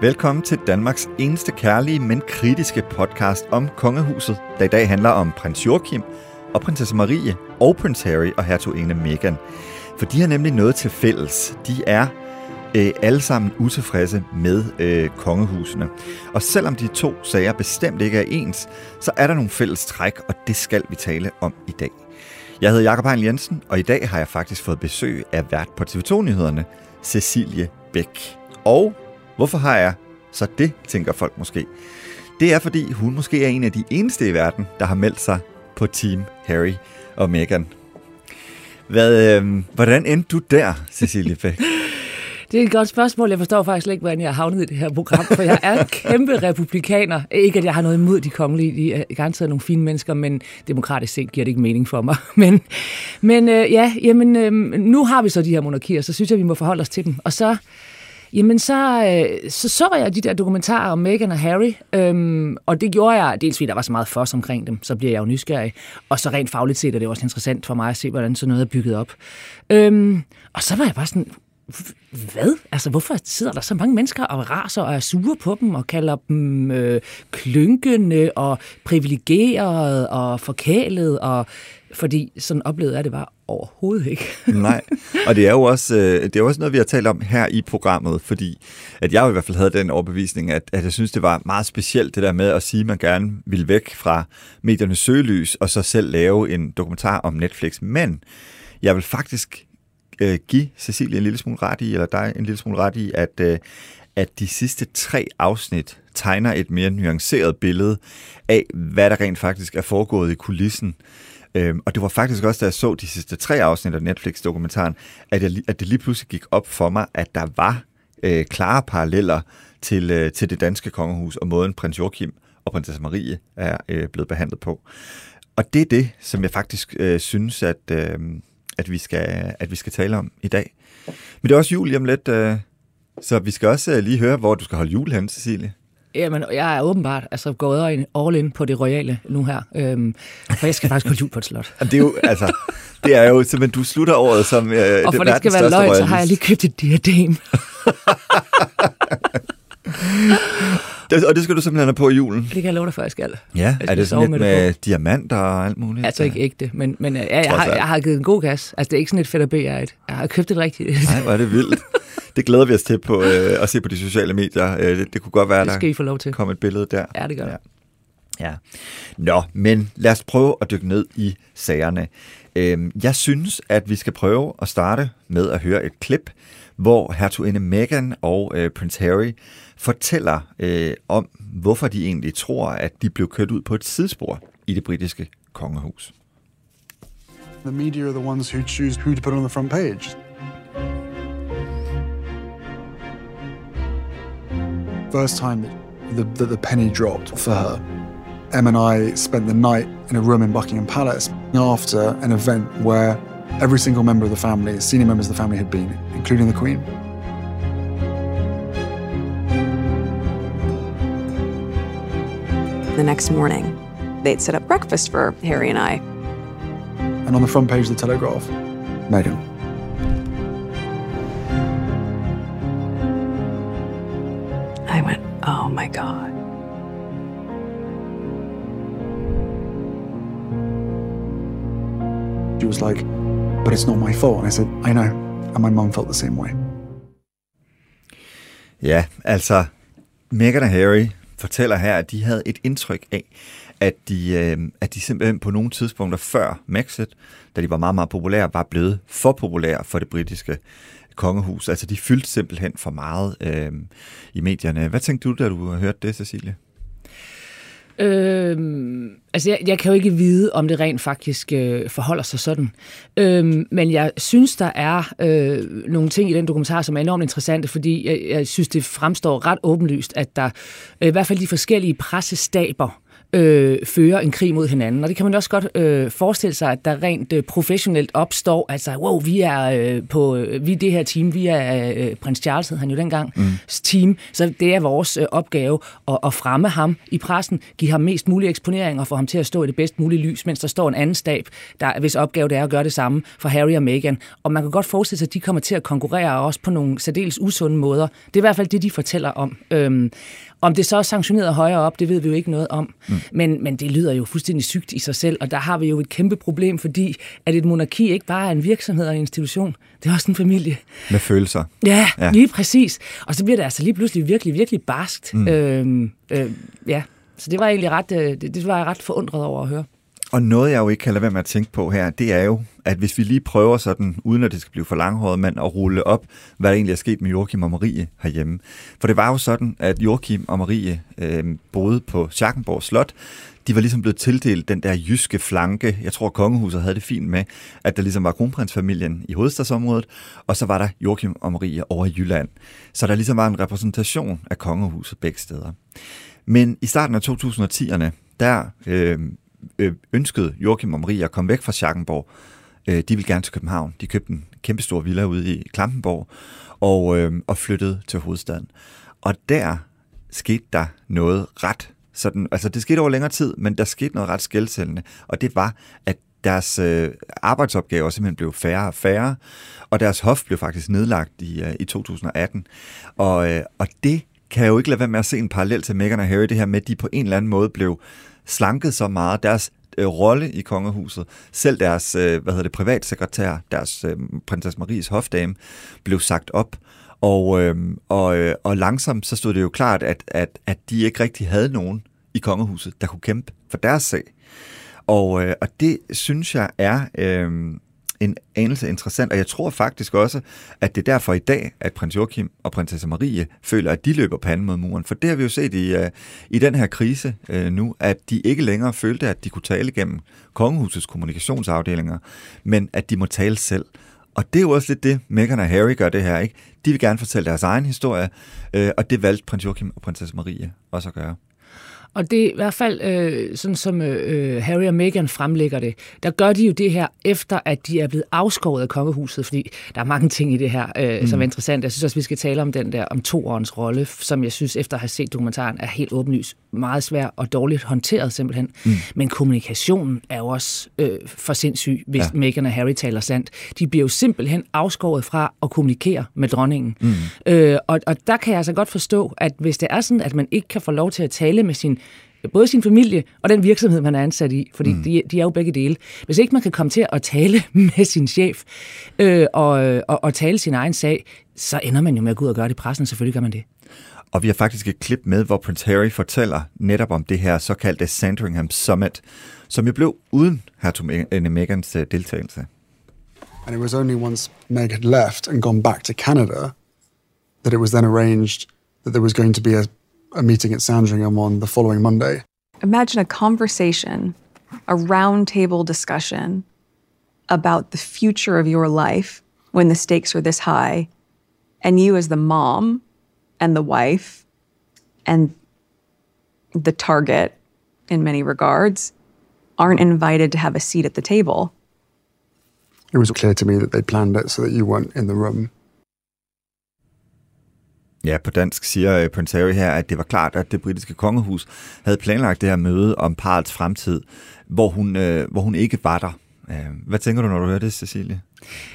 Velkommen til Danmarks eneste kærlige, men kritiske podcast om kongehuset, der i dag handler om prins Joachim og prinsesse Marie og prins Harry og hertuginde Meghan. For de har nemlig noget til fælles. De er øh, alle sammen utilfredse med øh, kongehusene. Og selvom de to sager bestemt ikke er ens, så er der nogle fælles træk, og det skal vi tale om i dag. Jeg hedder Jakob Heinl Jensen, og i dag har jeg faktisk fået besøg af vært på TV2-nyhederne, Cecilie Bæk. Og hvorfor har jeg så det, tænker folk måske. Det er, fordi hun måske er en af de eneste i verden, der har meldt sig på Team Harry og Meghan. Hvad, øh, hvordan endte du der, Cecilie Bæk? Det er et godt spørgsmål. Jeg forstår faktisk ikke, hvordan jeg har havnet i det her program, for jeg er kæmpe republikaner. Ikke, at jeg har noget imod de kongelige. De er garanteret nogle fine mennesker, men demokratisk set giver det ikke mening for mig. Men, men øh, ja, jamen, øh, nu har vi så de her monarkier, så synes jeg, vi må forholde os til dem. Og så Jamen, så, øh, så så jeg de der dokumentarer om Meghan og Harry, øhm, og det gjorde jeg, dels fordi der var så meget fos omkring dem, så bliver jeg jo nysgerrig, og så rent fagligt set er det også interessant for mig at se, hvordan sådan noget er bygget op. Øhm, og så var jeg bare sådan, hvad? Altså, hvorfor sidder der så mange mennesker og raser og er sure på dem og kalder dem øh, klynkende og privilegeret og forkælet? Og, fordi sådan oplevede jeg det bare overhovedet ikke. Nej, og det er, jo også, øh, det er også noget, vi har talt om her i programmet, fordi at jeg i hvert fald havde den overbevisning, at, at jeg synes, det var meget specielt det der med at sige, at man gerne ville væk fra mediernes søgelys, og så selv lave en dokumentar om Netflix. Men jeg vil faktisk øh, give Cecilie en lille smule ret i, eller dig en lille smule ret i, at, øh, at de sidste tre afsnit tegner et mere nuanceret billede af, hvad der rent faktisk er foregået i kulissen. Øhm, og det var faktisk også, da jeg så de sidste tre afsnit af Netflix-dokumentaren, at, jeg, at det lige pludselig gik op for mig, at der var øh, klare paralleller til, øh, til det danske kongehus og måden prins Joachim og prinsesse Marie er øh, blevet behandlet på. Og det er det, som jeg faktisk øh, synes, at, øh, at, vi skal, at vi skal tale om i dag. Men det er også jul lige om lidt, øh, så vi skal også øh, lige høre, hvor du skal holde jul hen, Cecilie. Jamen, jeg er åbenbart altså, gået all in på det royale nu her. Øhm, for jeg skal faktisk holde jul på et slot. det er jo, altså, det er jo simpelthen, du slutter året som øh, Og for det, det skal være løgn, så har jeg lige købt et diadem. Det, og det skal du simpelthen have på i julen? Det kan jeg love dig for, jeg skal. Ja, er det sådan lidt med, med diamanter og alt muligt? Altså ikke ægte, men, men ja, jeg, har, jeg har givet en god gas. Altså det er ikke sådan et fedt jeg er et. Jeg har købt et rigtigt. Nej, hvor er det vildt. Det glæder vi os til på, øh, at se på de sociale medier. Øh, det, det kunne godt være, det skal der I få lov til. kom et billede der. Ja, det gør ja. Ja. Nå, men lad os prøve at dykke ned i sagerne. Øhm, jeg synes, at vi skal prøve at starte med at høre et klip, hvor hertuginde Meghan og øh, prins Harry fortæller øh, om, hvorfor de egentlig tror, at de blev kørt ud på et sidespor i det britiske kongehus. The media are the ones who choose who to put on the front page. First time that the, the penny dropped for her. Em and I spent the night in a room in Buckingham Palace after an event where every single member of the family, senior members of the family, had been, including the Queen. The next morning, they'd set up breakfast for Harry and I. And on the front page of the Telegraph, Meghan. I went, oh my God. She was like, but it's not my fault. And I said, I know. And my mum felt the same way. Ja, altså, Meghan og Harry fortæller her, at de havde et indtryk af, at de, øh, at de simpelthen på nogle tidspunkter før Brexit, da de var meget, meget populære, var blevet for populære for det britiske kongehus. Altså, de fyldte simpelthen for meget øh, i medierne. Hvad tænkte du, da du hørte det, Cecilie? Øhm, altså, jeg, jeg kan jo ikke vide, om det rent faktisk øh, forholder sig sådan. Øhm, men jeg synes, der er øh, nogle ting i den dokumentar, som er enormt interessante, fordi jeg, jeg synes, det fremstår ret åbenlyst, at der øh, i hvert fald de forskellige pressestaber øh, fører en krig mod hinanden. Og det kan man også godt øh, forestille sig, at der rent øh, professionelt opstår, altså, wow, vi er øh, på øh, vi er det her team, vi er øh, prins Charles, hed han jo dengang, mm. team, så det er vores øh, opgave at, at fremme ham i pressen, give ham mest mulig eksponering og få ham til at stå i det bedst mulige lys, mens der står en anden stab, der, hvis opgave det er at gøre det samme for Harry og Meghan. Og man kan godt forestille sig, at de kommer til at konkurrere også på nogle særdeles usunde måder. Det er i hvert fald det, de fortæller om. Øhm, om det så er sanktioneret højere op, det ved vi jo ikke noget om. Mm. Men, men det lyder jo fuldstændig sygt i sig selv, og der har vi jo et kæmpe problem, fordi at et monarki ikke bare er en virksomhed og en institution, det er også en familie. Med følelser. Ja, ja. lige præcis. Og så bliver det altså lige pludselig virkelig, virkelig barskt. Mm. Øhm, øh, ja, så det var egentlig ret, øh, det, det var jeg ret forundret over at høre. Og noget, jeg jo ikke kan lade være med at tænke på her, det er jo, at hvis vi lige prøver sådan, uden at det skal blive for langhåret, men at rulle op, hvad der egentlig er sket med Joachim og Marie herhjemme. For det var jo sådan, at Joachim og Marie øh, boede på Schackenborg Slot. De var ligesom blevet tildelt den der jyske flanke. Jeg tror, kongehuset havde det fint med, at der ligesom var kronprinsfamilien i hovedstadsområdet, og så var der Joachim og Marie over i Jylland. Så der ligesom var en repræsentation af kongehuset begge steder. Men i starten af 2010'erne, der øh, øh, Øh, ønskede Joachim og Marie at komme væk fra Schackenborg. Øh, de ville gerne til København. De købte en kæmpe stor villa ude i Klampenborg og, øh, og flyttede til hovedstaden. Og der skete der noget ret sådan, altså det skete over længere tid, men der skete noget ret skældsættende, og det var, at deres øh, arbejdsopgaver simpelthen blev færre og færre, og deres hof blev faktisk nedlagt i, øh, i 2018. Og, øh, og det kan jeg jo ikke lade være med at se en parallel til Meghan og Harry, det her med, at de på en eller anden måde blev slanket så meget. Deres øh, rolle i kongehuset, selv deres øh, hvad hedder det, privatsekretær, deres øh, prinsesse Maries hofdame, blev sagt op. Og, øh, og, øh, og langsomt så stod det jo klart, at, at, at de ikke rigtig havde nogen i kongehuset, der kunne kæmpe for deres sag. Og, øh, og det synes jeg er øh, en anelse interessant, og jeg tror faktisk også, at det er derfor i dag, at prins Joachim og prinsesse Marie føler, at de løber panden mod muren. For det har vi jo set i, uh, i den her krise uh, nu, at de ikke længere følte, at de kunne tale gennem kongehusets kommunikationsafdelinger, men at de må tale selv. Og det er jo også lidt det, Meghan og Harry gør det her, ikke? De vil gerne fortælle deres egen historie, uh, og det valgte prins Joachim og prinsesse Marie også at gøre. Og det er i hvert fald, øh, sådan som øh, Harry og Meghan fremlægger det, der gør de jo det her, efter at de er blevet afskåret af kongehuset, fordi der er mange ting i det her, øh, mm. som er interessant. Jeg synes også, vi skal tale om den der, om toårens rolle, som jeg synes, efter at have set dokumentaren, er helt åbenlyst meget svær og dårligt håndteret simpelthen. Mm. Men kommunikationen er jo også øh, for sindssyg, hvis ja. Meghan og Harry taler sandt. De bliver jo simpelthen afskåret fra at kommunikere med dronningen. Mm. Øh, og, og der kan jeg altså godt forstå, at hvis det er sådan, at man ikke kan få lov til at tale med sin både sin familie og den virksomhed, man er ansat i, fordi mm. de, de er jo begge dele. Hvis ikke man kan komme til at tale med sin chef øh, og, og, og tale sin egen sag, så ender man jo med at gå ud og gøre det i pressen. Selvfølgelig gør man det. Og vi har faktisk et klip med, hvor Prince Harry fortæller netop om det her såkaldte Sandringham Summit, som jo blev uden hertug Megans øh, deltagelse. And it was only once Meg had left and gone back to Canada that it was then arranged that there was going to be a, a meeting at Sandringham on the following Monday. Imagine a conversation, a roundtable discussion about the future of your life when the stakes are this high, and you as the mom and the wife and the target in many regards aren't invited to have a seat at the table. It was clear to me that they planned it so that you weren't in the room. Ja, på dansk siger øh, uh, Prince Harry her, at det var klart, at det britiske kongehus havde planlagt det her møde om parets fremtid, hvor hun, øh, hvor hun ikke var der. Øh, hvad tænker du, når du hører det, Cecilie?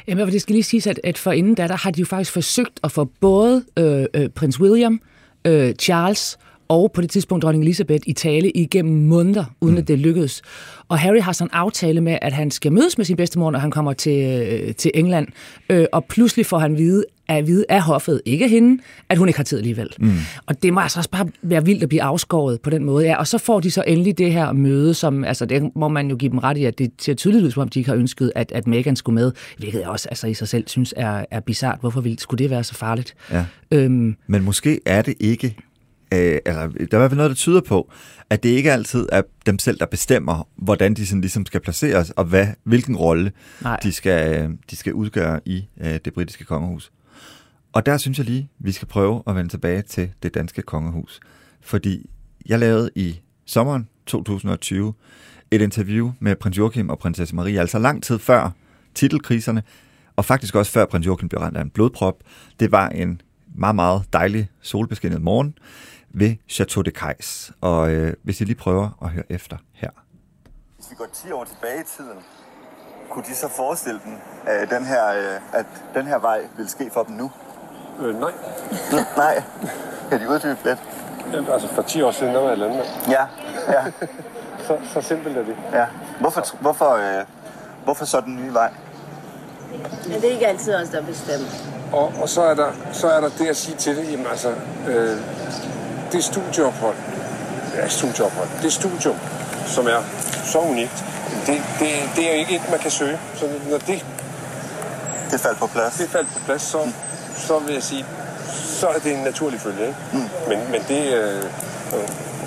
Jamen, det skal lige siges, at, at for inden da, der har de jo faktisk forsøgt at få både øh, øh, prins William, øh, Charles og på det tidspunkt dronning Elizabeth i tale igennem måneder, uden mm. at det lykkedes. Og Harry har sådan en aftale med, at han skal mødes med sin bedstemor, når han kommer til, øh, til England. Øh, og pludselig får han vide, at vide af hoffet, ikke hende, at hun ikke har tid alligevel. Mm. Og det må altså også bare være vildt at blive afskåret på den måde. Ja, og så får de så endelig det her møde, som, altså det må man jo give dem ret i, at det ser tydeligt ud, som om de ikke har ønsket, at, at Meghan skulle med, hvilket jeg også altså, i sig selv synes er, er bizart. Hvorfor ville, skulle det være så farligt? Ja. Øhm, Men måske er det ikke øh, altså, der er i hvert fald noget, der tyder på, at det ikke altid er dem selv, der bestemmer, hvordan de sådan ligesom skal placeres, og hvad, hvilken rolle de skal, de skal udgøre i øh, det britiske kongehus. Og der synes jeg lige, vi skal prøve at vende tilbage til det danske kongehus. Fordi jeg lavede i sommeren 2020 et interview med prins Joachim og prinsesse Marie, altså lang tid før titelkriserne, og faktisk også før prins Joachim blev ramt af en blodprop. Det var en meget, meget dejlig solbeskinnet morgen ved Chateau de Cais. Og øh, hvis I lige prøver at høre efter her. Hvis vi går 10 år tilbage i tiden, kunne de så forestille dem, at den her, øh, at den her vej vil ske for dem nu? Øh, nej. nej. Kan de uddybe lidt? Jamen, altså for 10 år siden, der var jeg landmand. Ja, ja. så, så simpelt er det. Ja. Hvorfor, hvorfor, øh, hvorfor så den nye vej? Ja, det er ikke altid os, der bestemmer. Og, og så, er der, så er der det at sige til det, jamen altså, øh, det studieophold, ja, studieophold, det studium, som er så unikt, det, det, det er ikke et, man kan søge. Så når det, det faldt på plads, det faldt på plads så, mm. så vil jeg sige, så er det en naturlig følge. Ikke? Mm. Men, men det, øh,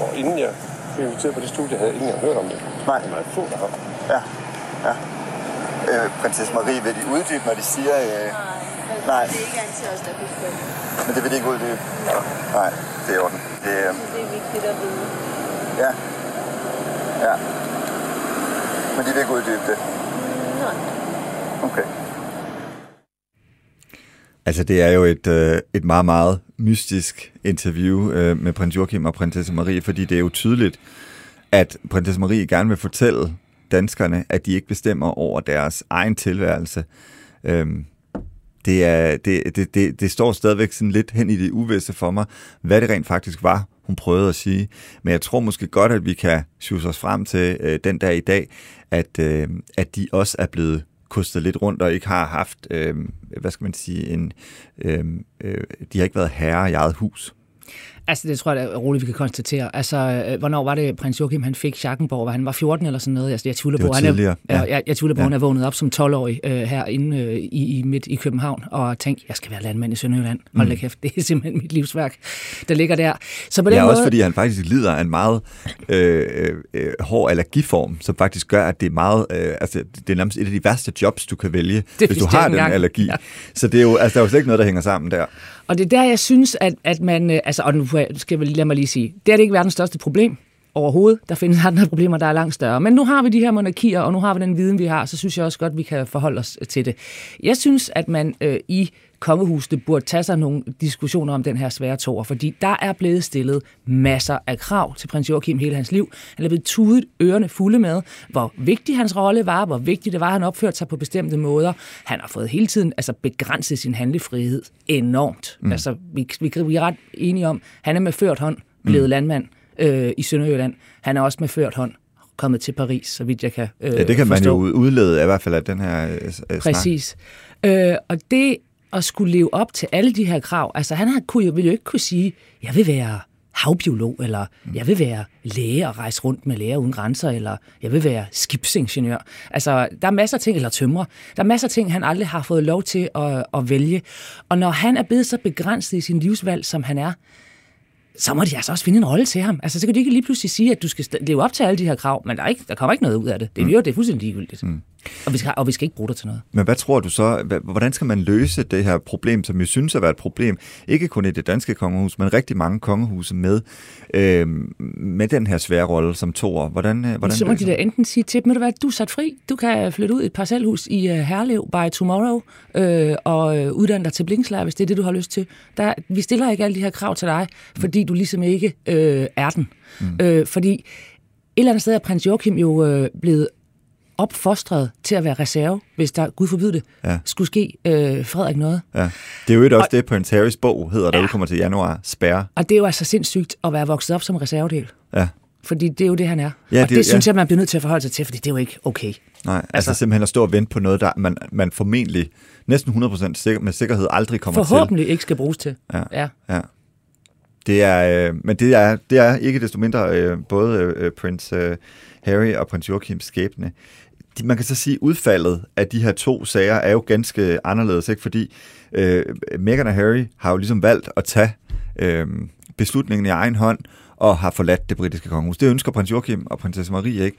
og inden jeg blev inviteret på det studie, havde jeg ikke engang hørt om det. Nej. Det er meget få, der har. Ja, ja. Øh, prinsesse Marie, vil de uddybe, når de siger... Øh, nej, det er ikke altid os, der bestemmer. Men det vil de ikke uddybe? Nej. Nej, det er orden. Det, øh... det er vigtigt at vide. Ja. Ja. Men de vil ikke uddybe det? Nej. Okay. Altså, det er jo et, øh, et meget, meget mystisk interview øh, med prins Joachim og prinsesse Marie, fordi det er jo tydeligt, at prinsesse Marie gerne vil fortælle danskerne, at de ikke bestemmer over deres egen tilværelse. Øhm, det, er, det, det, det, det står stadigvæk sådan lidt hen i det uvisse for mig, hvad det rent faktisk var, hun prøvede at sige. Men jeg tror måske godt, at vi kan sjuse os frem til øh, den dag i dag, at, øh, at de også er blevet kostet lidt rundt og ikke har haft, øh, hvad skal man sige, en, øh, øh, de har ikke været herre i eget hus. Altså, det tror jeg, det er roligt, vi kan konstatere. Altså, øh, hvornår var det, prins Joachim, han fik Schackenborg? Var han var 14 eller sådan noget? Altså, jeg tvivler på, han er, ja. jeg, jeg tvivler på, ja. han er vågnet op som 12-årig øh, herinde øh, i, i, midt i København og tænkt, jeg skal være landmand i Sønderjylland. Hold mm. kæft, det er simpelthen mit livsværk, der ligger der. Så på den ja, måde... også fordi han faktisk lider af en meget øh, øh, hård allergiform, som faktisk gør, at det er meget, øh, altså, det er nærmest et af de værste jobs, du kan vælge, det hvis du har den gang. allergi. Ja. Så det er jo, altså, der er jo slet ikke noget, der hænger sammen der. Og det er der, jeg synes, at, at man... Øh, altså, og nu skal jeg lad mig lige sige, det er det ikke verdens største problem overhovedet. Der findes andre problemer, der er langt større. Men nu har vi de her monarkier, og nu har vi den viden, vi har, så synes jeg også godt, vi kan forholde os til det. Jeg synes, at man øh, i kongehusene burde tage sig nogle diskussioner om den her svære tår, fordi der er blevet stillet masser af krav til prins Joachim hele hans liv. Han er blevet tudet ørerne fulde med, hvor vigtig hans rolle var, hvor vigtigt det var, at han opførte sig på bestemte måder. Han har fået hele tiden altså, begrænset sin handlefrihed enormt. Mm. Altså, vi, vi, vi er ret enige om, han er med ført hånd blevet mm. landmand øh, i Sønderjylland. Han er også med ført hånd kommet til Paris, så vidt jeg kan øh, Ja, det kan forstå. man jo udlede i hvert fald af den her øh, snak. Præcis. Øh, og det at skulle leve op til alle de her krav, altså han har, kunne jo, ville jo ikke kunne sige, jeg vil være havbiolog, eller jeg vil være læge og rejse rundt med læger uden grænser, eller jeg vil være skibsingeniør. Altså, der er masser af ting, eller tømrer. Der er masser af ting, han aldrig har fået lov til at, at vælge. Og når han er blevet så begrænset i sin livsvalg, som han er, så må de altså også finde en rolle til ham. Altså, så kan de ikke lige pludselig sige, at du skal leve op til alle de her krav, men der, er ikke, der kommer ikke noget ud af det. Det er, mm. jo, det er fuldstændig ligegyldigt. Mm. Og, vi skal, og vi skal ikke bruge det til noget. Men hvad tror du så, hvordan skal man løse det her problem, som vi synes at være et problem, ikke kun i det danske kongehus, men rigtig mange kongehuse med, øh, med den her svære rolle som toer? Hvordan, øh, hvordan så må de da enten sige til dem, at du er sat fri, du kan flytte ud i et parcelhus i uh, Herlev by tomorrow, øh, og øh, uddanne dig til blinkslærer, hvis det er det, du har lyst til. Der, vi stiller ikke alle de her krav til dig, fordi du ligesom ikke øh, er den. Mm. Øh, fordi et eller andet sted er prins Joachim jo øh, blevet opfostret til at være reserve, hvis der, gud forbyde det, ja. skulle ske øh, Frederik noget. Ja. Det er jo også og, det, Prince Harrys bog hedder, der ja. udkommer til januar, Spærre. Og det er jo altså sindssygt at være vokset op som reservedel. Ja. Fordi det er jo det, han er. Ja, og det, det synes ja. jeg, man bliver nødt til at forholde sig til, fordi det er jo ikke okay. Nej, altså, altså simpelthen at stå og vente på noget, der man, man formentlig næsten 100% sikker, med sikkerhed aldrig kommer Forhåbentlig til. Forhåbentlig ikke skal bruges til. Ja, ja. ja. Det er, øh, men det er, det er ikke desto mindre øh, både øh, prins øh, Harry og prins Joachims skæbne man kan så sige, at udfaldet af de her to sager er jo ganske anderledes, ikke? fordi øh, Meghan og Harry har jo ligesom valgt at tage øh, beslutningen i egen hånd og har forladt det britiske kongehus. Det ønsker prins Joachim og prinsesse Marie ikke.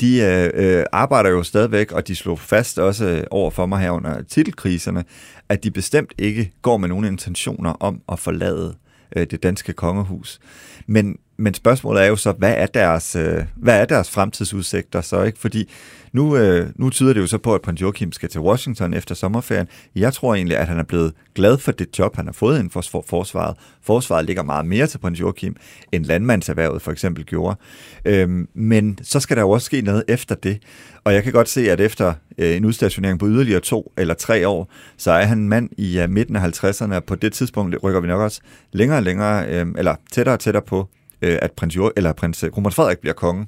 De øh, øh, arbejder jo stadigvæk, og de slog fast også over for mig her under titelkriserne, at de bestemt ikke går med nogen intentioner om at forlade øh, det danske kongehus. Men men spørgsmålet er jo så, hvad er deres, øh, hvad er deres fremtidsudsigter så? ikke? Fordi nu, øh, nu tyder det jo så på, at prins Joachim skal til Washington efter sommerferien. Jeg tror egentlig, at han er blevet glad for det job, han har fået inden for forsvaret. Forsvaret ligger meget mere til prins Joachim, end landmandserhvervet for eksempel gjorde. Øhm, men så skal der jo også ske noget efter det. Og jeg kan godt se, at efter øh, en udstationering på yderligere to eller tre år, så er han mand i uh, midten af 50'erne, og på det tidspunkt rykker vi nok også længere og længere, øh, eller tættere og tættere på, øh, at prins, jo, eller prins øh, Kronprins Frederik bliver konge.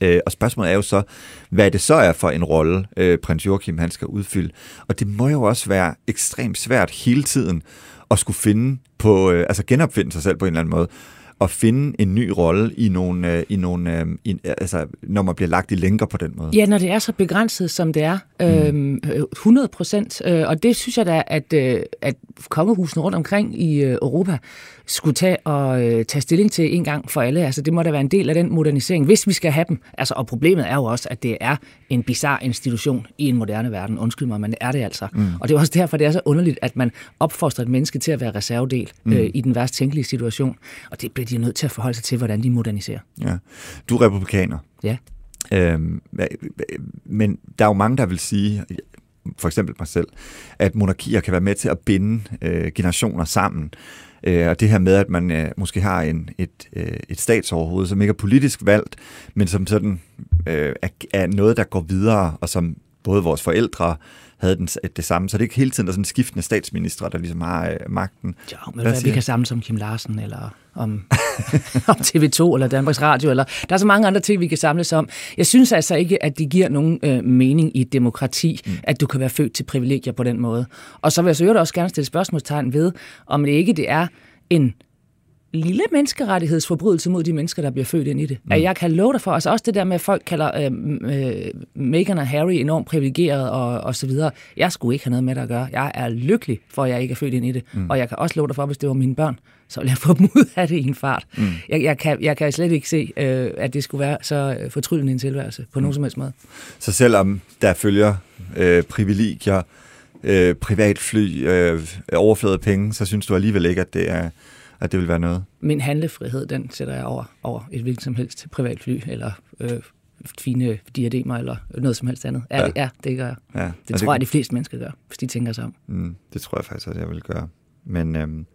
Øh, og spørgsmålet er jo så, hvad det så er for en rolle, øh, prins Joachim han skal udfylde. Og det må jo også være ekstremt svært hele tiden at skulle finde på, øh, altså genopfinde sig selv på en eller anden måde at finde en ny rolle i nogle, øh, i nogle øh, i, altså, når man bliver lagt i lænker på den måde. Ja, når det er så begrænset, som det er. Mm. Øh, 100 procent. Øh, og det synes jeg da, at, øh, at kongehusene rundt omkring i øh, Europa skulle tage og øh, tage stilling til en gang for alle. Altså, det må da være en del af den modernisering, hvis vi skal have dem. Altså, og problemet er jo også, at det er en bizarre institution i en moderne verden. Undskyld mig, men det er det altså. Mm. Og det er også derfor, det er så underligt, at man opfostrer et menneske til at være reservedel mm. øh, i den værst tænkelige situation. Og det de nødt til at forholde sig til, hvordan de moderniserer. Ja. Du er republikaner. Ja. Øhm, men der er jo mange, der vil sige, for eksempel mig selv, at monarkier kan være med til at binde øh, generationer sammen. Øh, og det her med, at man øh, måske har en, et, øh, et statsoverhoved, som ikke er politisk valgt, men som sådan øh, er, er noget, der går videre, og som både vores forældre havde den, det samme. Så det er ikke hele tiden der er sådan skiftende statsministre, der ligesom har øh, magten. Jo, men hvad, hvad vi kan samles om Kim Larsen, eller om, om TV2, eller Danmarks Radio, eller der er så mange andre ting, vi kan samles om. Jeg synes altså ikke, at det giver nogen øh, mening i et demokrati, mm. at du kan være født til privilegier på den måde. Og så vil jeg så også gerne stille spørgsmålstegn ved, om det ikke det er en lille menneskerettighedsforbrydelse mod de mennesker, der bliver født ind i det. Mm. At jeg kan love dig for, altså også det der med, at folk kalder øh, øh, Meghan og Harry enormt privilegeret og, og så videre. Jeg skulle ikke have noget med det at gøre. Jeg er lykkelig for, at jeg ikke er født ind i det. Mm. Og jeg kan også love dig for, hvis det var mine børn, så ville jeg få dem ud af det i en fart. Mm. Jeg, jeg, kan, jeg kan slet ikke se, øh, at det skulle være så øh, fortryllende en tilværelse på mm. nogen som helst måde. Så selvom der følger øh, privilegier, øh, privatfly, øh, overflade penge, så synes du alligevel ikke, at det er at det vil være noget? Min handlefrihed, den sætter jeg over, over et hvilket som helst privatfly, eller øh, fine diademer, eller noget som helst andet. Ja, ja. Det, ja det gør jeg. Ja. Det tror det... jeg, de fleste mennesker gør, hvis de tænker sig om. Mm, det tror jeg faktisk også, jeg vil gøre. Men øhm,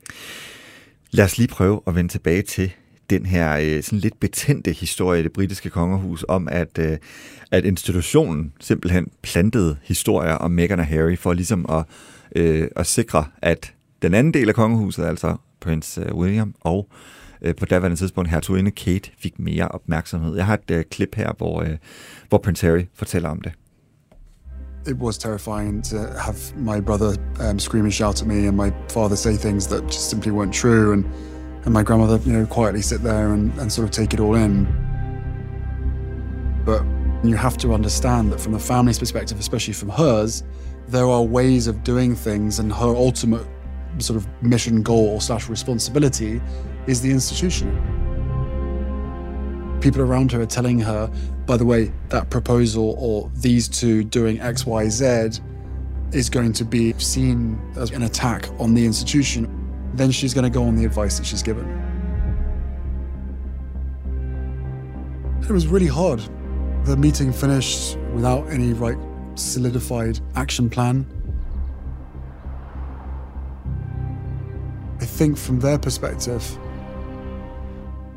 lad os lige prøve at vende tilbage til den her øh, sådan lidt betændte historie i det britiske kongehus om, at, øh, at institutionen simpelthen plantede historier om Meghan og Harry for ligesom at, øh, at sikre, at den anden del af kongehuset, altså prins øh, William og øh, på daværende tidspunkt hertuginde Kate fik mere opmærksomhed. Jeg har et uh, klip her, hvor, uh, hvor prins Harry fortæller om det. It was terrifying to have my brother um, scream and shout at me, and my father say things that just simply weren't true, and and my grandmother, you know, quietly sit there and, and sort of take it all in. But you have to understand that from the family's perspective, especially from hers, there are ways of doing things, and her ultimate sort of mission, goal, slash responsibility is the institution. People around her are telling her, by the way, that proposal or these two doing X, Y, Z is going to be seen as an attack on the institution. Then she's going to go on the advice that she's given. It was really hard. The meeting finished without any right solidified action plan. Think from their perspective,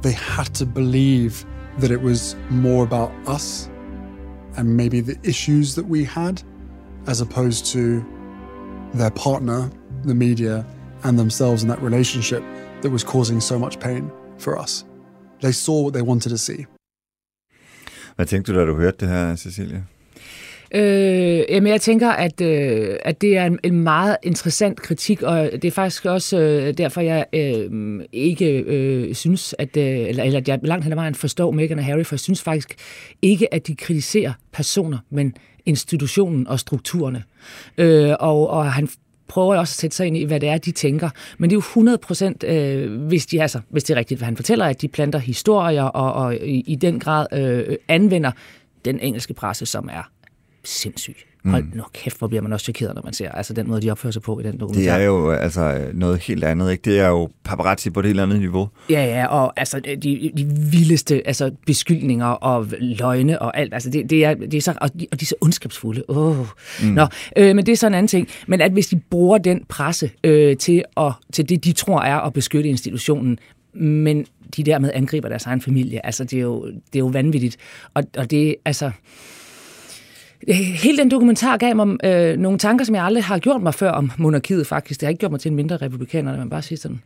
they had to believe that it was more about us and maybe the issues that we had, as opposed to their partner, the media, and themselves in that relationship that was causing so much pain for us. They saw what they wanted to see. Hvad tænkte du, da du hørte det her, Cecilia? Øh, jamen, jeg tænker, at, øh, at det er en, en meget interessant kritik, og det er faktisk også øh, derfor, jeg øh, ikke øh, synes, at, øh, eller, eller at jeg langt hen ad vejen forstår Meghan og Harry, for jeg synes faktisk ikke, at de kritiserer personer, men institutionen og strukturerne. Øh, og, og han prøver også at sætte sig ind i, hvad det er, de tænker. Men det er jo 100 procent, øh, hvis, de, altså, hvis det er rigtigt, hvad han fortæller, at de planter historier og, og i, i den grad øh, anvender den engelske presse, som er sindssyg. Hold nu kæft, hvor bliver man også chokeret, når man ser altså den måde, de opfører sig på i den Det dokumentar. er jo altså noget helt andet, ikke? Det er jo paparazzi på et helt andet niveau. Ja, ja, og altså de, de vildeste altså, beskyldninger og løgne og alt. Altså, det, det, er, det er så, og, de, og de er så ondskabsfulde. Oh. Mm. Nå, øh, men det er så en anden ting. Men at hvis de bruger den presse øh, til, at, til det, de tror er at beskytte institutionen, men de dermed angriber deres egen familie, altså det er jo, det er jo vanvittigt. Og, og det altså... Hele den dokumentar gav mig øh, nogle tanker, som jeg aldrig har gjort mig før om monarkiet faktisk. Det har ikke gjort mig til en mindre republikaner, når man bare siger sådan.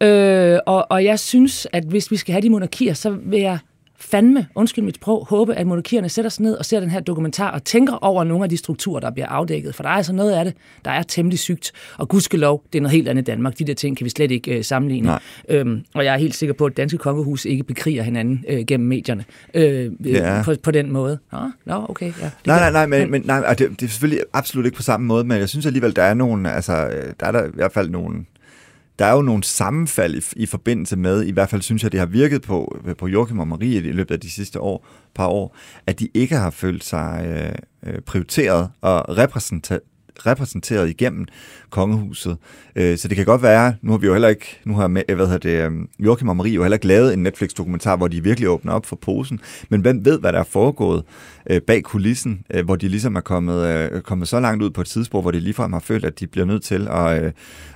Ja. Øh, og, og jeg synes, at hvis vi skal have de monarkier, så vil jeg fandme, undskyld mit sprog, håbe, at monarkierne sætter sig ned og ser den her dokumentar og tænker over nogle af de strukturer, der bliver afdækket. For der er altså noget af det, der er temmelig sygt. Og gudskelov, det er noget helt andet Danmark. De der ting kan vi slet ikke øh, sammenligne. Nej. Øhm, og jeg er helt sikker på, at danske kongehus ikke bekriger hinanden øh, gennem medierne øh, Ja. ja. på, på den måde. Nå, nå okay. Ja, det Nej, nej, nej, men, men nej, det, det er selvfølgelig absolut ikke på samme måde, men jeg synes alligevel, der er nogle, altså, øh, der er der i hvert fald nogle, der er jo nogle sammenfald i, i forbindelse med, i hvert fald synes jeg, det har virket på, på Joachim og Marie i løbet af de sidste år, par år, at de ikke har følt sig øh, øh prioriteret og repræsenteret repræsenteret igennem kongehuset. Øh, Så det kan godt være, nu har vi jo heller ikke, nu har med- hvad hedder det, øhm, Joachim og Marie jo heller ikke lavet en Netflix-dokumentar, hvor de virkelig åbner op for posen, men hvem ved, hvad der er foregået øh, bag kulissen, øh, hvor de ligesom er kommet, øh, kommet så langt ud på et tidspunkt, hvor de ligefrem har følt, at de bliver nødt til at, øh,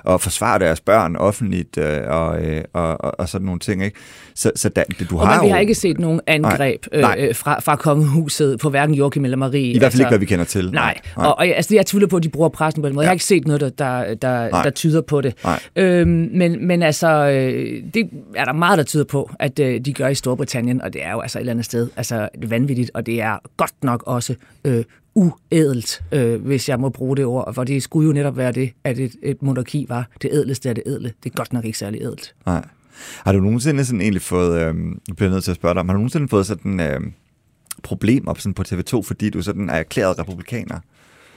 at forsvare deres børn offentligt øh, og, øh, og, og, og sådan nogle ting. Ikke? Så, så da, du Og har man, vi jo, har ikke set nogen angreb Nej, nej. øh, øh, fra, fra kongehuset på hverken Joachim eller Marie. i hvert fald ikke, hvad vi kender til. Nej, og, og altså, jeg tvivler på, at de bruger pressen på den måde. Ja. Jeg har ikke set noget, der, der, der, Nej. der tyder på det. Nej. Øhm, men, men altså, øh, det er der meget, der tyder på, at øh, de gør i Storbritannien, og det er jo altså et eller andet sted altså, vanvittigt, og det er godt nok også øh, uædelt, øh, hvis jeg må bruge det ord, for det skulle jo netop være det, at et, et monarki var det ædleste af det ædle. Det er godt nok ikke særlig ædelt. Nej. Har du nogensinde sådan egentlig fået, øh, bliver nødt til at spørge dig, har du nogensinde fået sådan øh, problem op sådan på TV2, fordi du sådan er erklæret republikaner?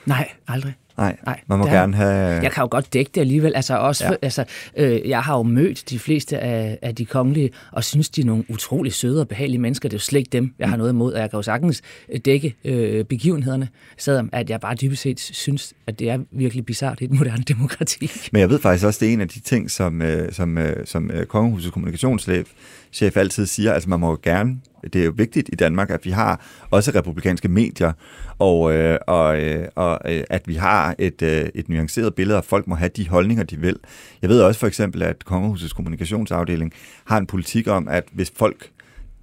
Nej, aldrig. Nej, Nej, man må det har- gerne have... Jeg kan jo godt dække det alligevel. Altså også, Ja. altså, øh, jeg har jo mødt de fleste af, af de kongelige, og synes, de er nogle utrolig søde og behagelige mennesker. Det er jo slet ikke dem, jeg har noget imod, og jeg kan jo sagtens øh, dække øh, begivenhederne, selvom at jeg bare dybest set synes, at det er virkelig bizart i et moderne demokrati. Men jeg ved faktisk også, det er en af de ting, som, øh, som, øh, som øh, Kongehusets kommunikationschef chef altid siger, altså man må jo gerne, det er jo vigtigt i Danmark, at vi har også republikanske medier, og, øh, og, øh, og øh, at vi har et, øh, et nuanceret billede, og folk må have de holdninger, de vil. Jeg ved også for eksempel, at Kongehusets kommunikationsafdeling har en politik om, at hvis folk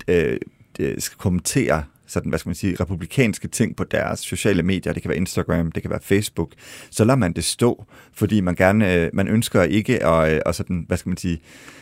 øh, øh skal kommentere sådan, hvad skal man sige, republikanske ting på deres sociale medier, det kan være Instagram, det kan være Facebook, så lader man det stå, fordi man gerne, øh, man ønsker ikke at, øh, at sådan, hvad skal man sige, øh,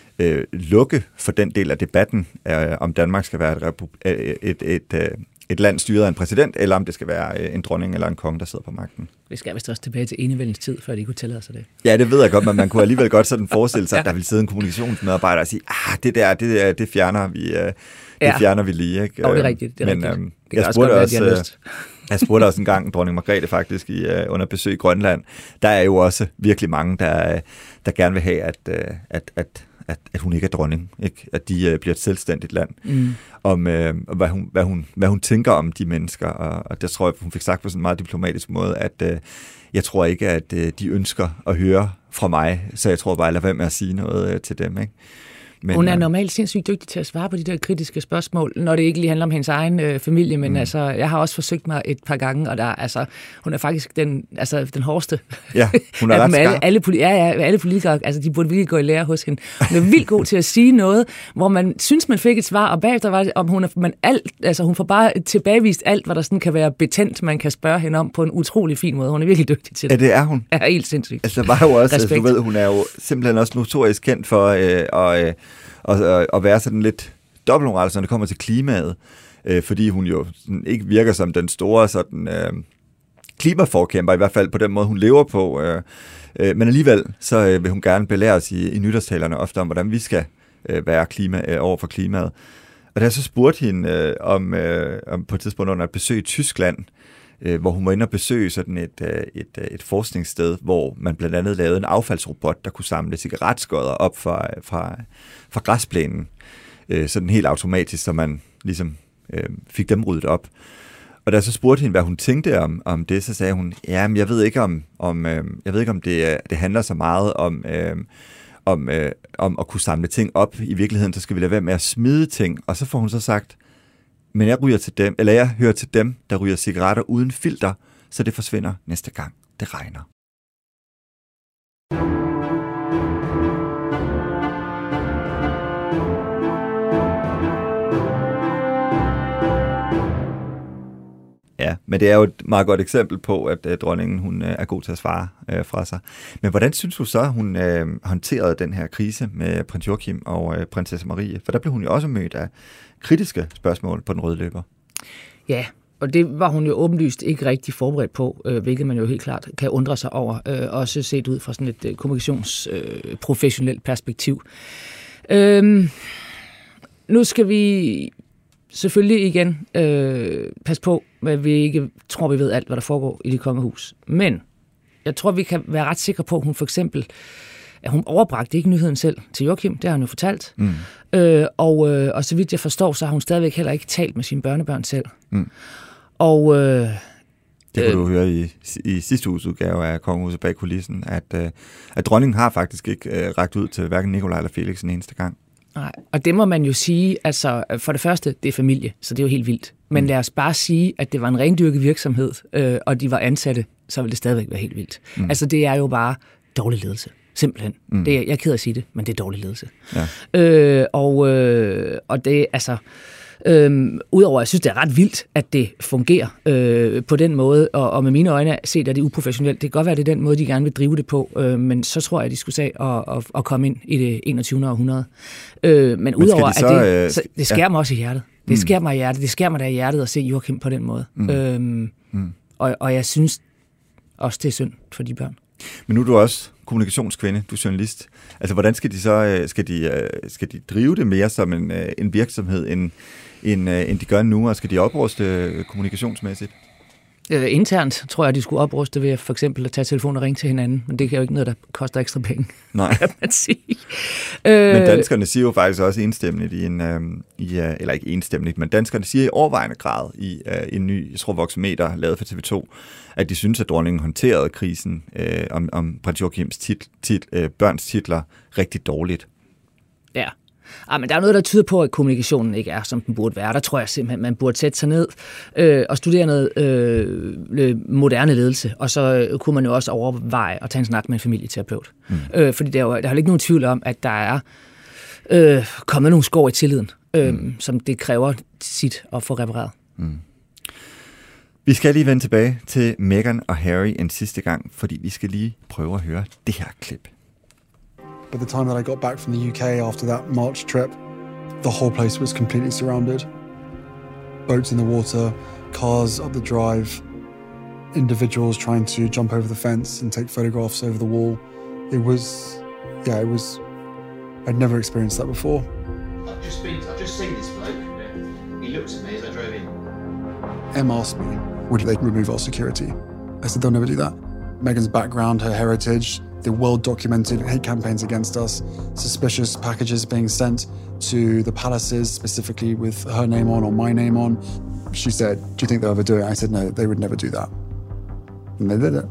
lukke for den del af debatten, øh, om Danmark skal være et, øh, et, et, et, øh, et land styret af en præsident, eller om det skal være øh, en dronning eller en konge, der sidder på magten. Vi skal vist også tilbage til enevældens tid, før de kunne tillade sig det. Ja, det ved jeg godt, men man kunne alligevel godt sådan forestille sig, at der ville sidde en kommunikationsmedarbejder og sige, ah, det der, det, der, det fjerner vi, øh, det Ja. fjerner vi lige. Ikke? Jo, det er rigtigt. Det er men, rigtigt. øhm, Det jeg også spurgte godt også, har øh, lyst. jeg spurgte også en gang dronning Margrethe faktisk i, øh, under besøg i Grønland. Der er jo også virkelig mange, der, øh, der gerne vil have, at, øh, at, at, at, at hun ikke er dronning. Ikke? At de øh, bliver et selvstændigt land. Mm. Om øh, hvad, hun, hvad, hun, hvad hun tænker om de mennesker. Og, og det tror jeg, hun fik sagt på sådan en meget diplomatisk måde, at øh, jeg tror ikke, at øh, de ønsker at høre fra mig. Så jeg tror bare, at lade være med at sige noget øh, til dem. Ikke? Men, Hun er øh, normalt sindssygt dygtig til at svare på de der kritiske spørgsmål, når det ikke lige handler om hendes egen øh, familie, men mm. altså, jeg har også forsøgt mig et par gange, og der, altså, hun er faktisk den, altså, den hårdeste Ja, hun er ret alle, alle, poli- ja, ja, alle politikere, altså de burde virkelig gå i lære hos hende. Hun er vildt god til at sige noget, hvor man synes, man fik et svar, og bagefter var det, om hun er, man alt, altså hun får bare tilbagevist alt, hvad der sådan kan være betændt, man kan spørge hende om på en utrolig fin måde. Hun er virkelig dygtig til Ja, det. det er hun. Ja, helt sindssygt. Altså, var jo også, altså, du ved, hun er jo simpelthen også notorisk kendt for øh, at, øh, at, at, at være sådan lidt dobbeltmoral, når det kommer til klimaet. Øh, fordi hun jo sådan, ikke virker som den store sådan, øh, klimaforkæmper, i hvert fald på den måde, hun lever på. Øh, øh, men alligevel, så øh, vil hun gerne belære os i, i nytårstalerne ofte om, hvordan vi skal øh, være klima, øh, over for klimaet. Og da jeg så spurgte hende øh, om, øh, om på et tidspunkt under et besøg i Tyskland, øh, hvor hun var inde og besøge sådan et, øh, et, øh, et forskningssted, hvor man blandt andet lavede en affaldsrobot, der kunne samle cigaretskodder op fra, fra, fra græsplænen, øh, sådan helt automatisk, så man ligesom øh, fik dem ryddet op. Og da jeg så spurgte hende, hvad hun tænkte om, om det, så sagde hun, ja, jeg ved ikke om, om, øh, jeg ved ikke, om det, øh, det handler så meget om, øh, om, øh, om at kunne samle ting op. I virkeligheden, så skal vi lade være med at smide ting. Og så får hun så sagt, men jeg ryger til dem, eller jeg hører til dem, der ryger cigaretter uden filter, så det forsvinder næste gang, det regner. Ja, men det er jo et meget godt eksempel på, at øh, dronningen hun øh, er god til at svare øh, fra sig. Men hvordan synes du så, hun øh, håndterede den her krise med prins Joachim og øh, prinsesse Marie? For der blev hun jo også mødt af kritiske spørgsmål på den røde løber. Ja, og det var hun jo åbenlyst ikke rigtig forberedt på, øh, hvilket man jo helt klart kan undre sig over, øh, også set ud fra sådan et øh, kommunikationsprofessionelt øh, perspektiv. Øh, nu skal vi selvfølgelig igen øh, passe på, at vi ikke tror, vi ved alt, hvad der foregår i det kongehus. Men jeg tror, vi kan være ret sikre på, at hun for eksempel at hun overbragte ikke nyheden selv til Joachim, det har hun jo fortalt. Mm. Øh, og, øh, og så vidt jeg forstår, så har hun stadigvæk heller ikke talt med sine børnebørn selv. Mm. Og... Øh, det kunne øh, du høre i, i sidste uges udgave af Kongehuset bag kulissen, at, øh, at dronningen har faktisk ikke øh, rækket ud til hverken Nikolaj eller Felix en eneste gang. Nej, og det må man jo sige, altså for det første, det er familie, så det er jo helt vildt. Men mm. lad os bare sige, at det var en rendyrket virksomhed, øh, og de var ansatte, så vil det stadigvæk være helt vildt. Mm. Altså det er jo bare dårlig ledelse. Simpelthen. Mm. Det, jeg er ked af at sige det, men det er dårlig ledelse. Ja. Øh, og, øh, og det, altså... Øhm, Udover at jeg synes, det er ret vildt, at det fungerer øh, på den måde, og, og med mine øjne set er det uprofessionelt. Det kan godt være, at det er den måde, de gerne vil drive det på, øh, men så tror jeg, at de skulle sige at, at, at komme ind i det 21. århundrede. Øh, men, men udover så, at det, øh, så, det skærer ja. mig også i hjertet. Det mm. skærer mig i hjertet. Det skærer mig da i hjertet at se Joachim på den måde. Mm. Øhm, mm. Og, og jeg synes også, det er synd for de børn. Men nu er du også kommunikationskvinde, du er journalist. Altså, hvordan skal de så øh, skal de, øh, skal de drive det mere som en, øh, en virksomhed, end, end, end de gør nu, og skal de opruste kommunikationsmæssigt? Øh, internt tror jeg, de skulle opruste ved for eksempel at tage telefonen og ringe til hinanden, men det er jo ikke noget, der koster ekstra penge, Nej. kan man sige. Men danskerne siger jo faktisk også enstemmigt i en, øh, i, eller ikke enstemmigt, men danskerne siger i overvejende grad i uh, en ny, jeg tror, voksmeter lavet for TV2, at de synes, at dronningen håndterede krisen øh, om, om prins Joachims tit, tit, øh, børns titler rigtig dårligt. Ja, Ah, men der er noget, der tyder på, at kommunikationen ikke er, som den burde være. Der tror jeg simpelthen, man burde sætte sig ned øh, og studere noget øh, moderne ledelse, og så øh, kunne man jo også overveje at tage en snak med en familieterapeut. Mm. Øh, fordi der er jo der er jo ikke nogen tvivl om, at der er øh, kommet nogle skår i tilliden, øh, mm. som det kræver sit at få repareret. Mm. Vi skal lige vende tilbage til Meghan og Harry en sidste gang, fordi vi skal lige prøve at høre det her klip. By the time that I got back from the UK after that March trip, the whole place was completely surrounded. Boats in the water, cars up the drive, individuals trying to jump over the fence and take photographs over the wall. It was, yeah, it was, I'd never experienced that before. I've just been, I've just seen this bloke. He looked at me as I drove in. Em asked me, would they remove our security? I said, they'll never do that. Meghan's background, her heritage, the well documented hate campaigns against us, suspicious packages being sent to the palaces, specifically with her name on or my name on. She said, Do you think they'll ever do it? I said, No, they would never do that. And they did it.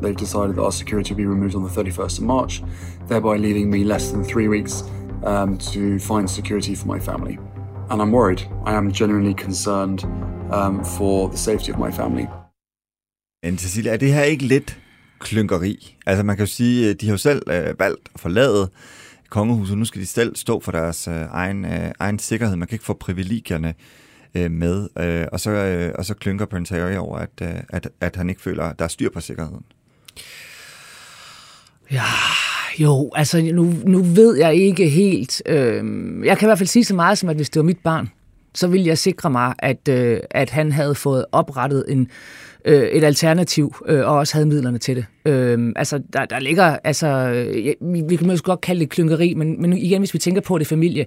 They've decided that our security will be removed on the 31st of March, thereby leaving me less than three weeks um, to find security for my family. And I'm worried. I am genuinely concerned um, for the safety of my family. Men Cecilia, er det her ikke lidt klynkeri? Altså man kan jo sige, de har jo selv øh, valgt at forlade kongehuset. Nu skal de selv stå for deres øh, egen, øh, egen sikkerhed. Man kan ikke få privilegierne øh, med. Øh, og, så, øh, og så klynker Prince Harry over, at, øh, at, at han ikke føler, at der er styr på sikkerheden. Ja, jo, altså nu, nu ved jeg ikke helt. Øh, jeg kan i hvert fald sige så meget som, at hvis det var mit barn, så ville jeg sikre mig, at, øh, at han havde fået oprettet en, øh, et alternativ, øh, og også havde midlerne til det. Øh, altså, der, der ligger, altså, ja, vi, vi kan måske godt kalde det klynkeri, men, men igen, hvis vi tænker på det familie,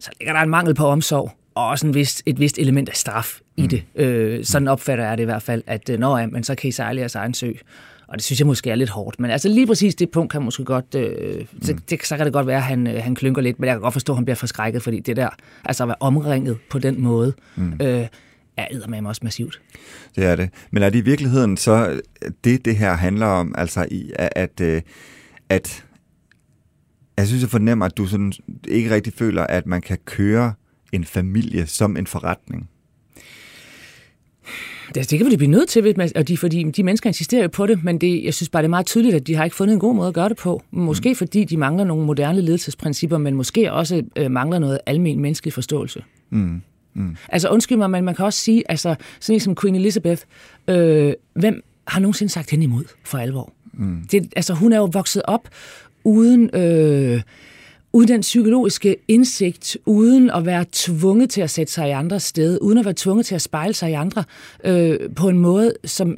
så ligger der en mangel på omsorg, og også en vist, et vist element af straf i mm. det. Øh, sådan opfatter jeg det i hvert fald, at øh, når men så kan I sejle jeres egen sø, Og det synes jeg måske er lidt hårdt. Men altså lige præcis det punkt kan måske godt... Øh, så, Mm. det, så kan det godt være, at han, øh, han klynker lidt. Men jeg kan godt forstå, at han bliver forskrækket, fordi det der, altså at være omringet på den måde, mm. øh, er eddermame også massivt. Det er det. Men er det i virkeligheden så det, det her handler om, altså i, at, at, øh, at jeg synes, jeg fornemmer, at du sådan ikke rigtig føler, at man kan køre en familie som en forretning. Det, det kan vi blive nødt til, og de, fordi de mennesker insisterer jo på det, men det, jeg synes bare, det er meget tydeligt, at de har ikke fundet en god måde at gøre det på. Måske mm. fordi de mangler nogle moderne ledelsesprincipper, men måske også øh, mangler noget almen menneskelig forståelse. Mm. Mm. Altså undskyld mig, men man kan også sige, altså sådan en som Queen Elizabeth, øh, hvem har nogensinde sagt hende imod for alvor? Mm. Det, altså hun er jo vokset op uden, øh, uden den psykologiske indsigt, uden at være tvunget til at sætte sig i andres sted, uden at være tvunget til at spejle sig i andre øh, på en måde, som,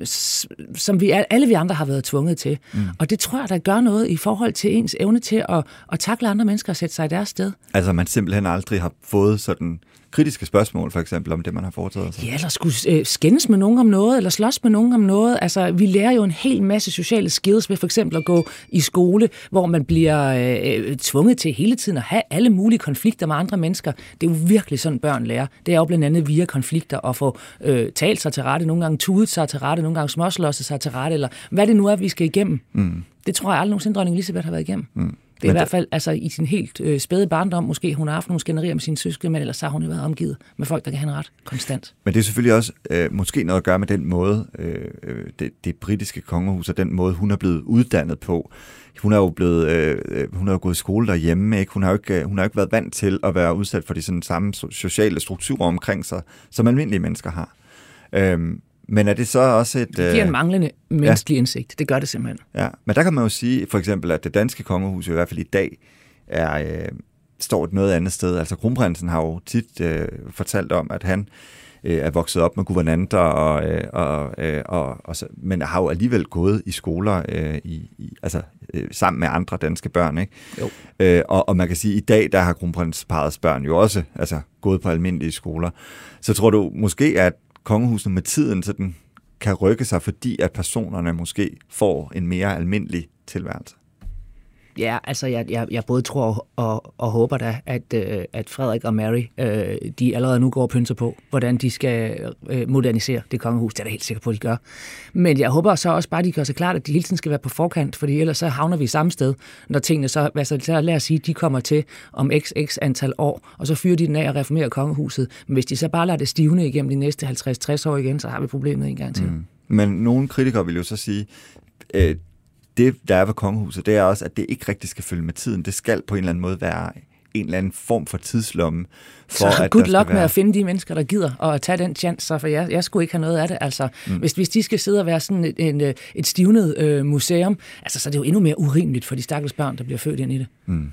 som vi alle vi andre har været tvunget til. Mm. Og det tror jeg, der gør noget i forhold til ens evne til at, at takle andre mennesker og sætte sig i deres sted. Altså man simpelthen aldrig har fået sådan kritiske spørgsmål, for eksempel, om det, man har foretaget sig. Ja, eller skulle øh, skændes med nogen om noget, eller slås med nogen om noget. Altså, vi lærer jo en hel masse sociale skills ved for eksempel at gå i skole, hvor man bliver øh, tvunget til hele tiden at have alle mulige konflikter med andre mennesker. Det er jo virkelig sådan, børn lærer. Det er jo blandt andet via konflikter at få øh, talt sig til rette, nogle gange tudet sig til rette, nogle gange småslåsset sig til rette, eller hvad det nu er, vi skal igennem. Mm. Det tror jeg aldrig nogensinde, dronning Elisabeth har været igennem. Mm. Det er i hvert fald altså, i sin helt øh, spæde barndom, måske hun har haft nogle skænderier med sine søskende, men ellers så har hun jo været omgivet med folk, der kan have en ret konstant. Men det er selvfølgelig også øh, måske noget at gøre med den måde, øh, øh, det, det britiske kongehus og den måde, hun er blevet uddannet på. Hun er jo blevet, øh, hun har jo gået i skole derhjemme, ikke? Hun har jo ikke, hun har jo ikke været vant til at være udsat for de sådan samme so- sociale strukturer omkring sig, som almindelige mennesker har. Øhm, men er det så også et... Det giver en øh, manglende menneskelig ja. indsigt. Det gør det simpelthen. Ja, men der kan man jo sige, for eksempel, at det danske kongehus i hvert fald i dag er, øh, står et noget andet sted. Altså kronprinsen har jo tit øh, fortalt om, at han øh, er vokset op med guvernanter, og, øh, og, øh, og, og men har jo alligevel gået i skoler øh, i, i, altså, øh, sammen med andre danske børn. Ikke? Jo. Øh, og, og man kan sige, at i dag der har kronprinsparets børn jo også altså, gået på almindelige skoler. Så tror du måske, at kongehuset med tiden sådan, kan rykke sig, fordi at personerne måske får en mere almindelig tilværelse. Ja, altså jeg, jeg, jeg både tror og, og håber da, at, øh, at Frederik og Mary, øh, de allerede nu går og pynser på, hvordan de skal øh, modernisere det kongehus. Det er da helt sikker på, at de gør. Men jeg håber så også bare, at de gør sig klart, at de hele tiden skal være på forkant, fordi ellers så havner vi samme sted, når tingene så, altså så lad os sige, de kommer til om x, x antal år, og så fyrer de den af og reformerer kongehuset. Men hvis de så bare lader det stivne igennem de næste 50-60 år igen, så har vi problemet en gang til. Mm. Men nogle kritikere vil jo så sige, øh, det, der er ved kongehuset, det er også, at det ikke rigtig skal følge med tiden. Det skal på en eller anden måde være en eller anden form for tidslomme. For så at good luck med være... at finde de mennesker, der gider og tage den chance, så for jeg, jeg skulle ikke have noget af det. Altså, mm. hvis, hvis de skal sidde og være sådan et, en, øh, et stivnet øh, museum, altså, så er det jo endnu mere urimeligt for de stakkels børn, der bliver født ind i det. Mm.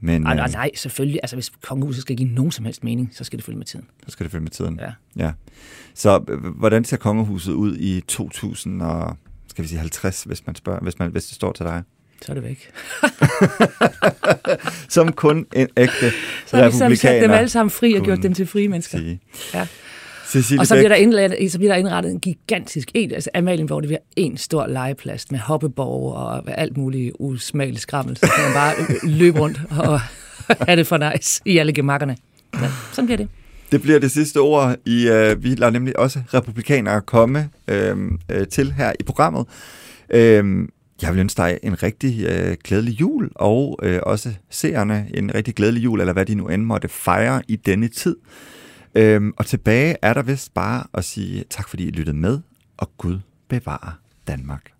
Men, Ej, øh, nej, nej, selvfølgelig. Altså, hvis kongehuset skal give nogen som helst mening, så skal det følge med tiden. Så skal det følge med tiden. Ja. ja. Så øh, hvordan ser kongehuset ud i 2000 og skal vi sige 50, hvis man spørger, hvis, man, hvis det står til dig? Så er det væk. Som kun en ægte Så har vi republikaner sat dem alle sammen fri og gjort dem til frie mennesker. sige. Ja. Cecilie Og så bliver, der indrettet, så bliver der indrettet en gigantisk, en, altså Amalienborg, det bliver en stor legeplads med hoppeborg og alt muligt usmageligt skrammel. Så kan man bare løbe rundt og have det for nice i alle gemakkerne. Ja, sådan bliver det. Det bliver det sidste ord. I, øh, vi lader nemlig også republikanere komme øh, øh, til her i programmet. Øh, jeg vil ønske dig en rigtig øh, glædelig jul, og øh, også seerne en rigtig glædelig jul, eller hvad de nu end måtte fejre i denne tid. Øh, og tilbage er der vist bare at sige tak, fordi I lyttede med, og Gud bevarer Danmark.